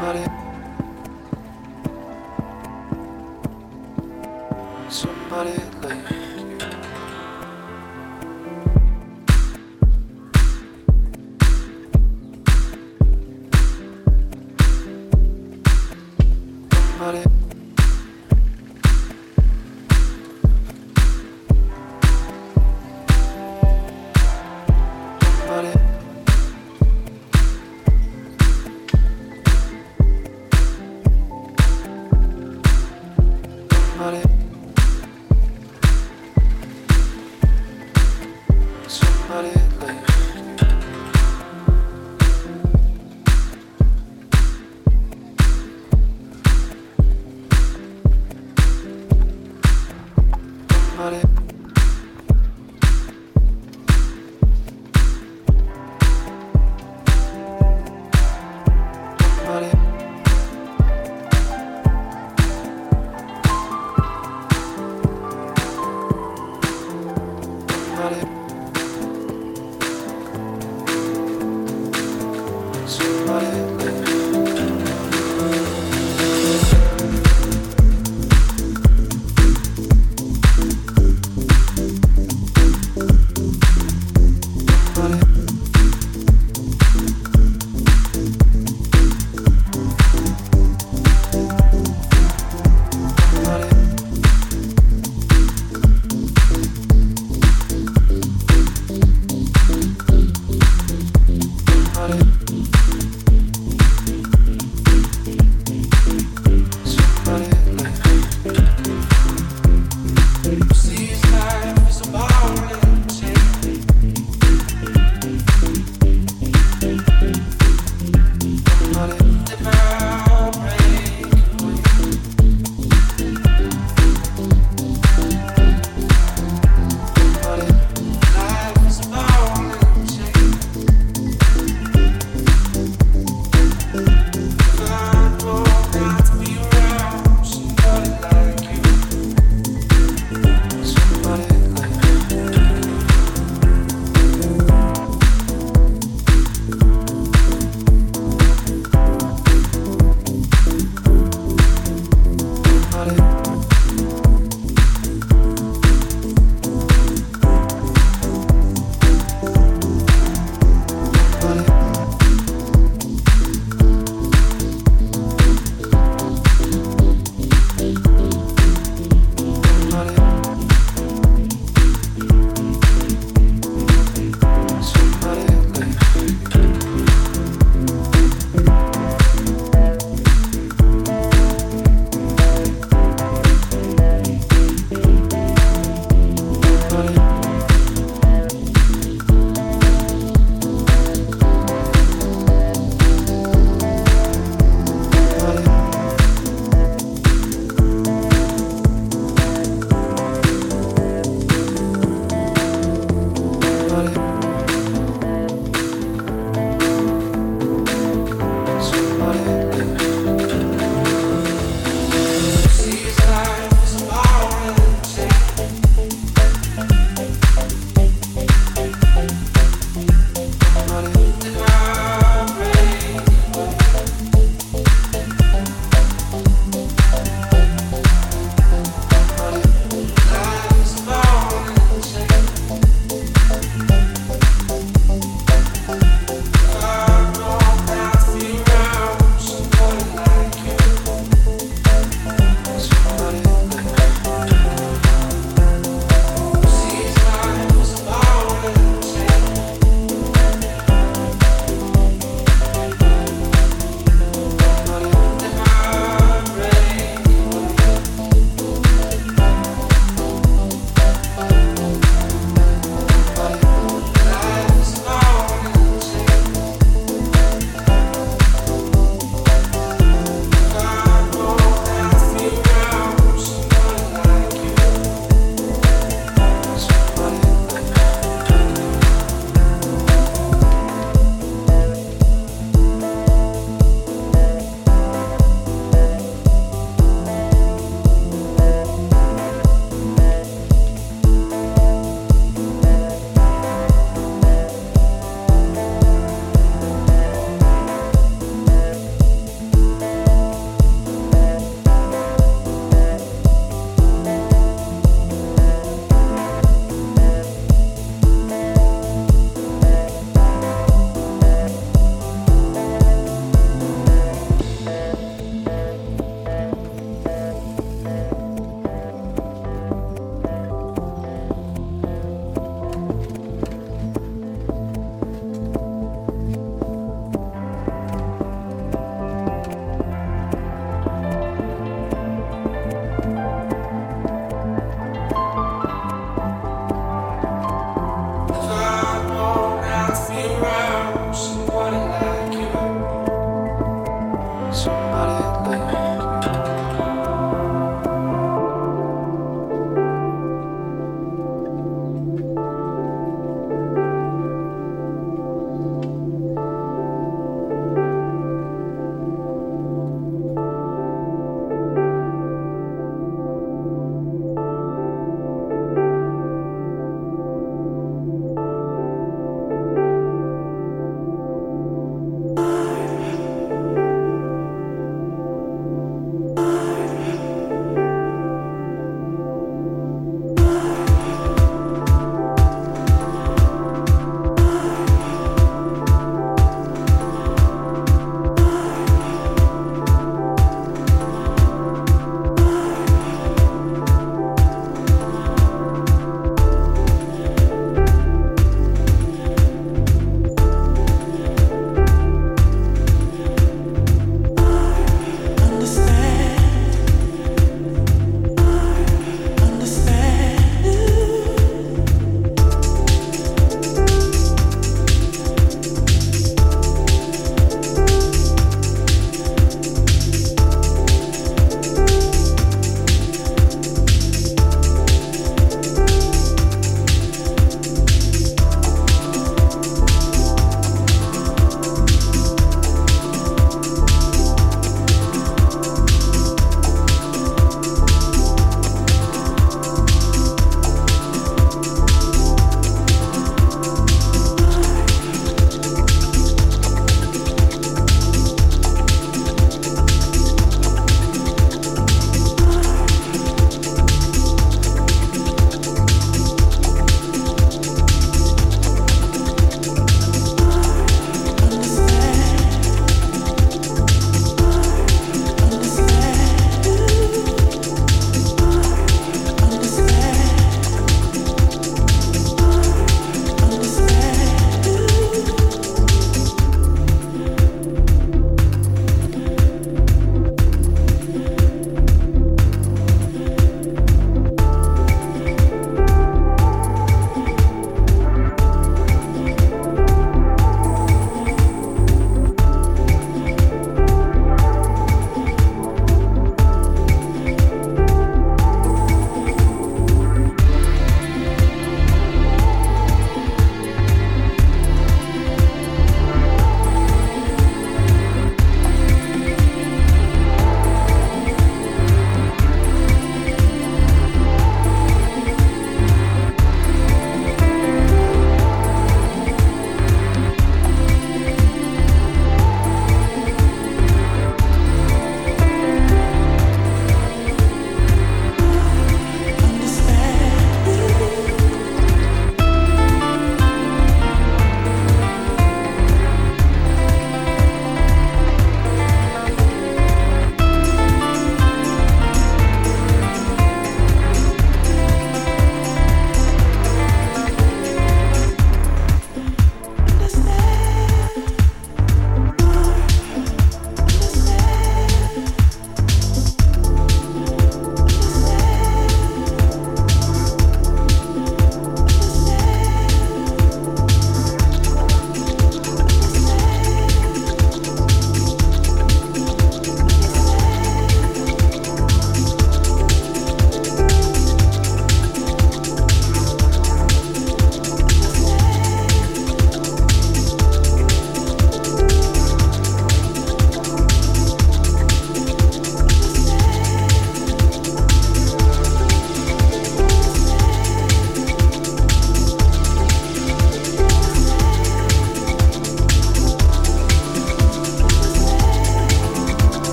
somebody somebody like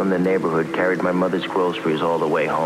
from the neighborhood carried my mother's groceries all the way home.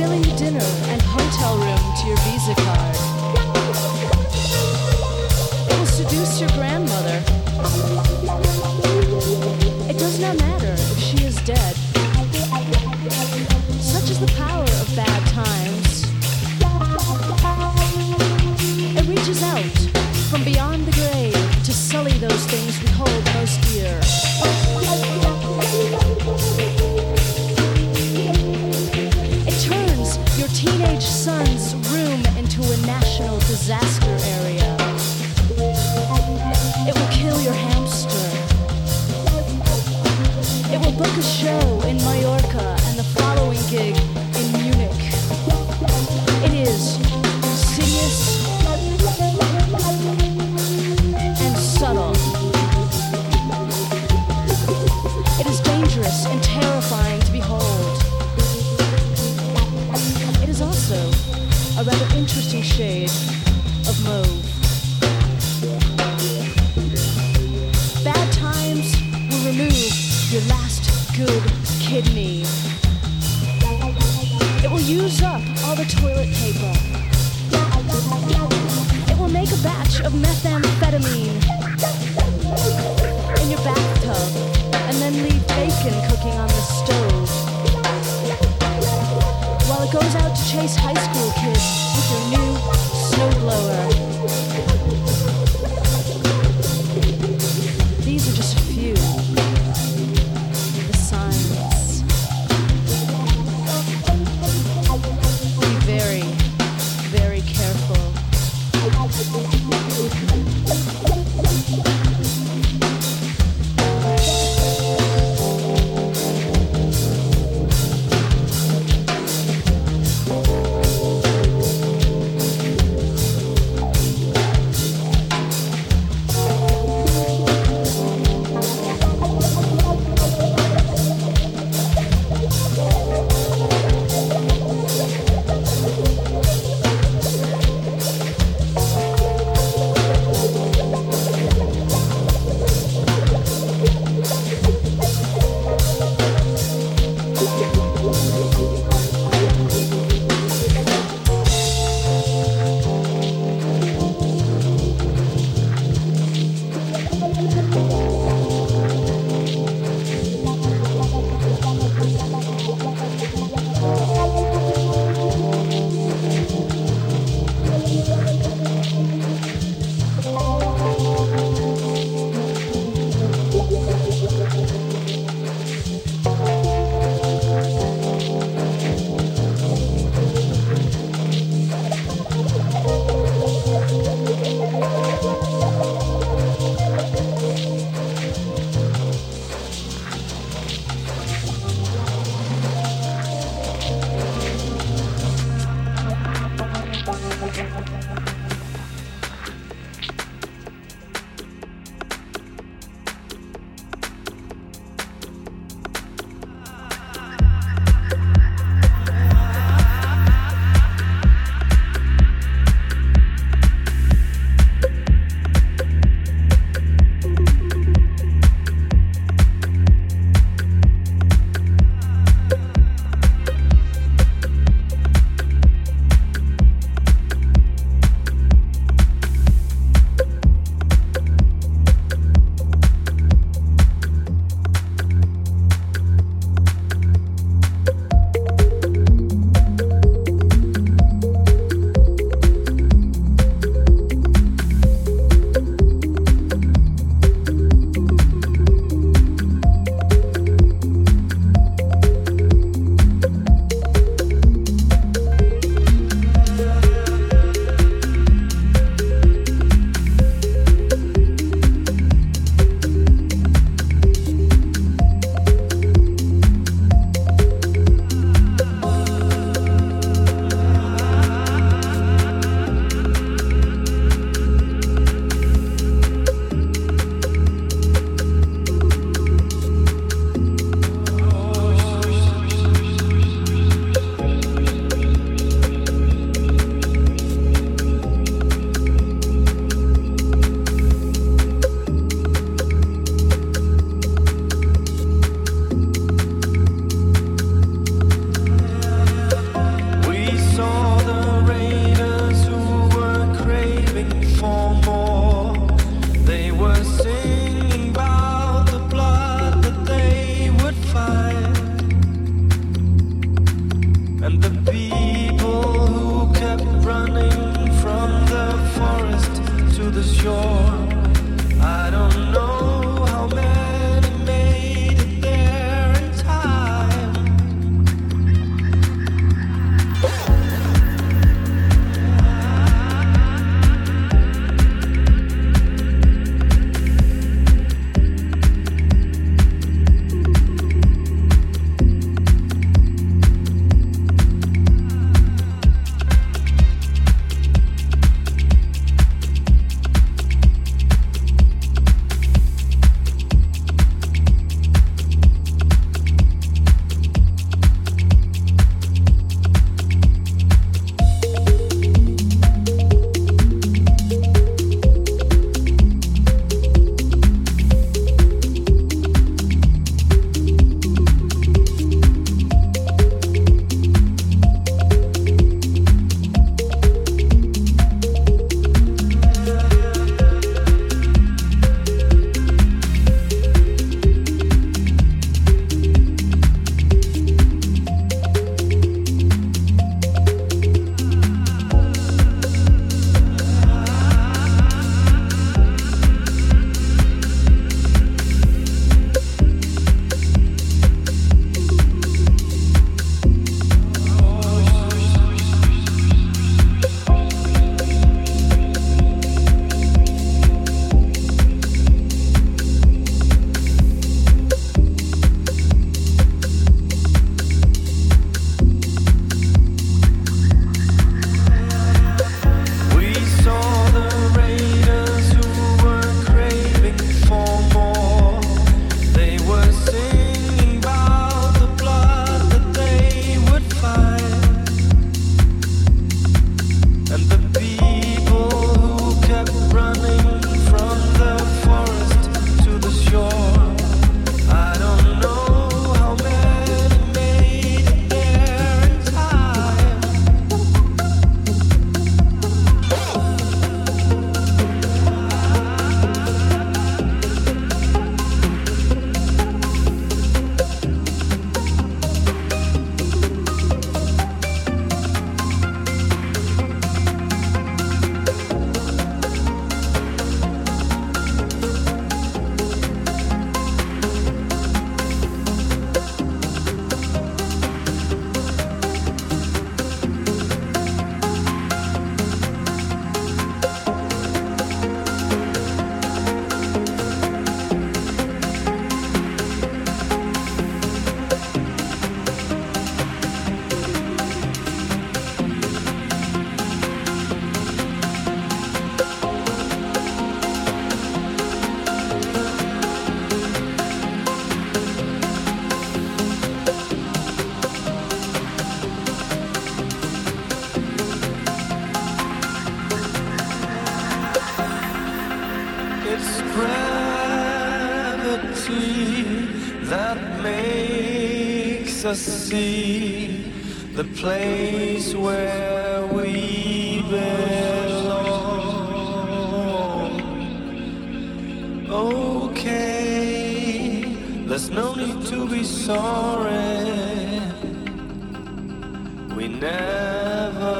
Very, very careful. Sorry. We never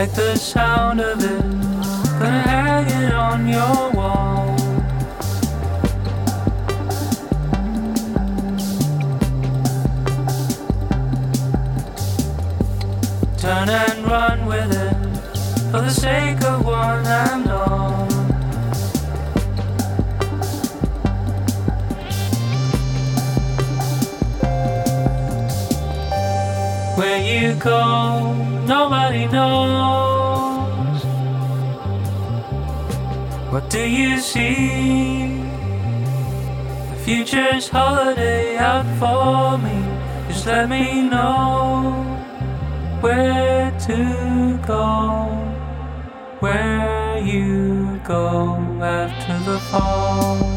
like the sound of it. Gonna hang it on your wall. Turn and run with it for the sake of one and all. Where you go, nobody knows. What do you see? The future's holiday out for me. Just let me know where to go, where you go after the fall.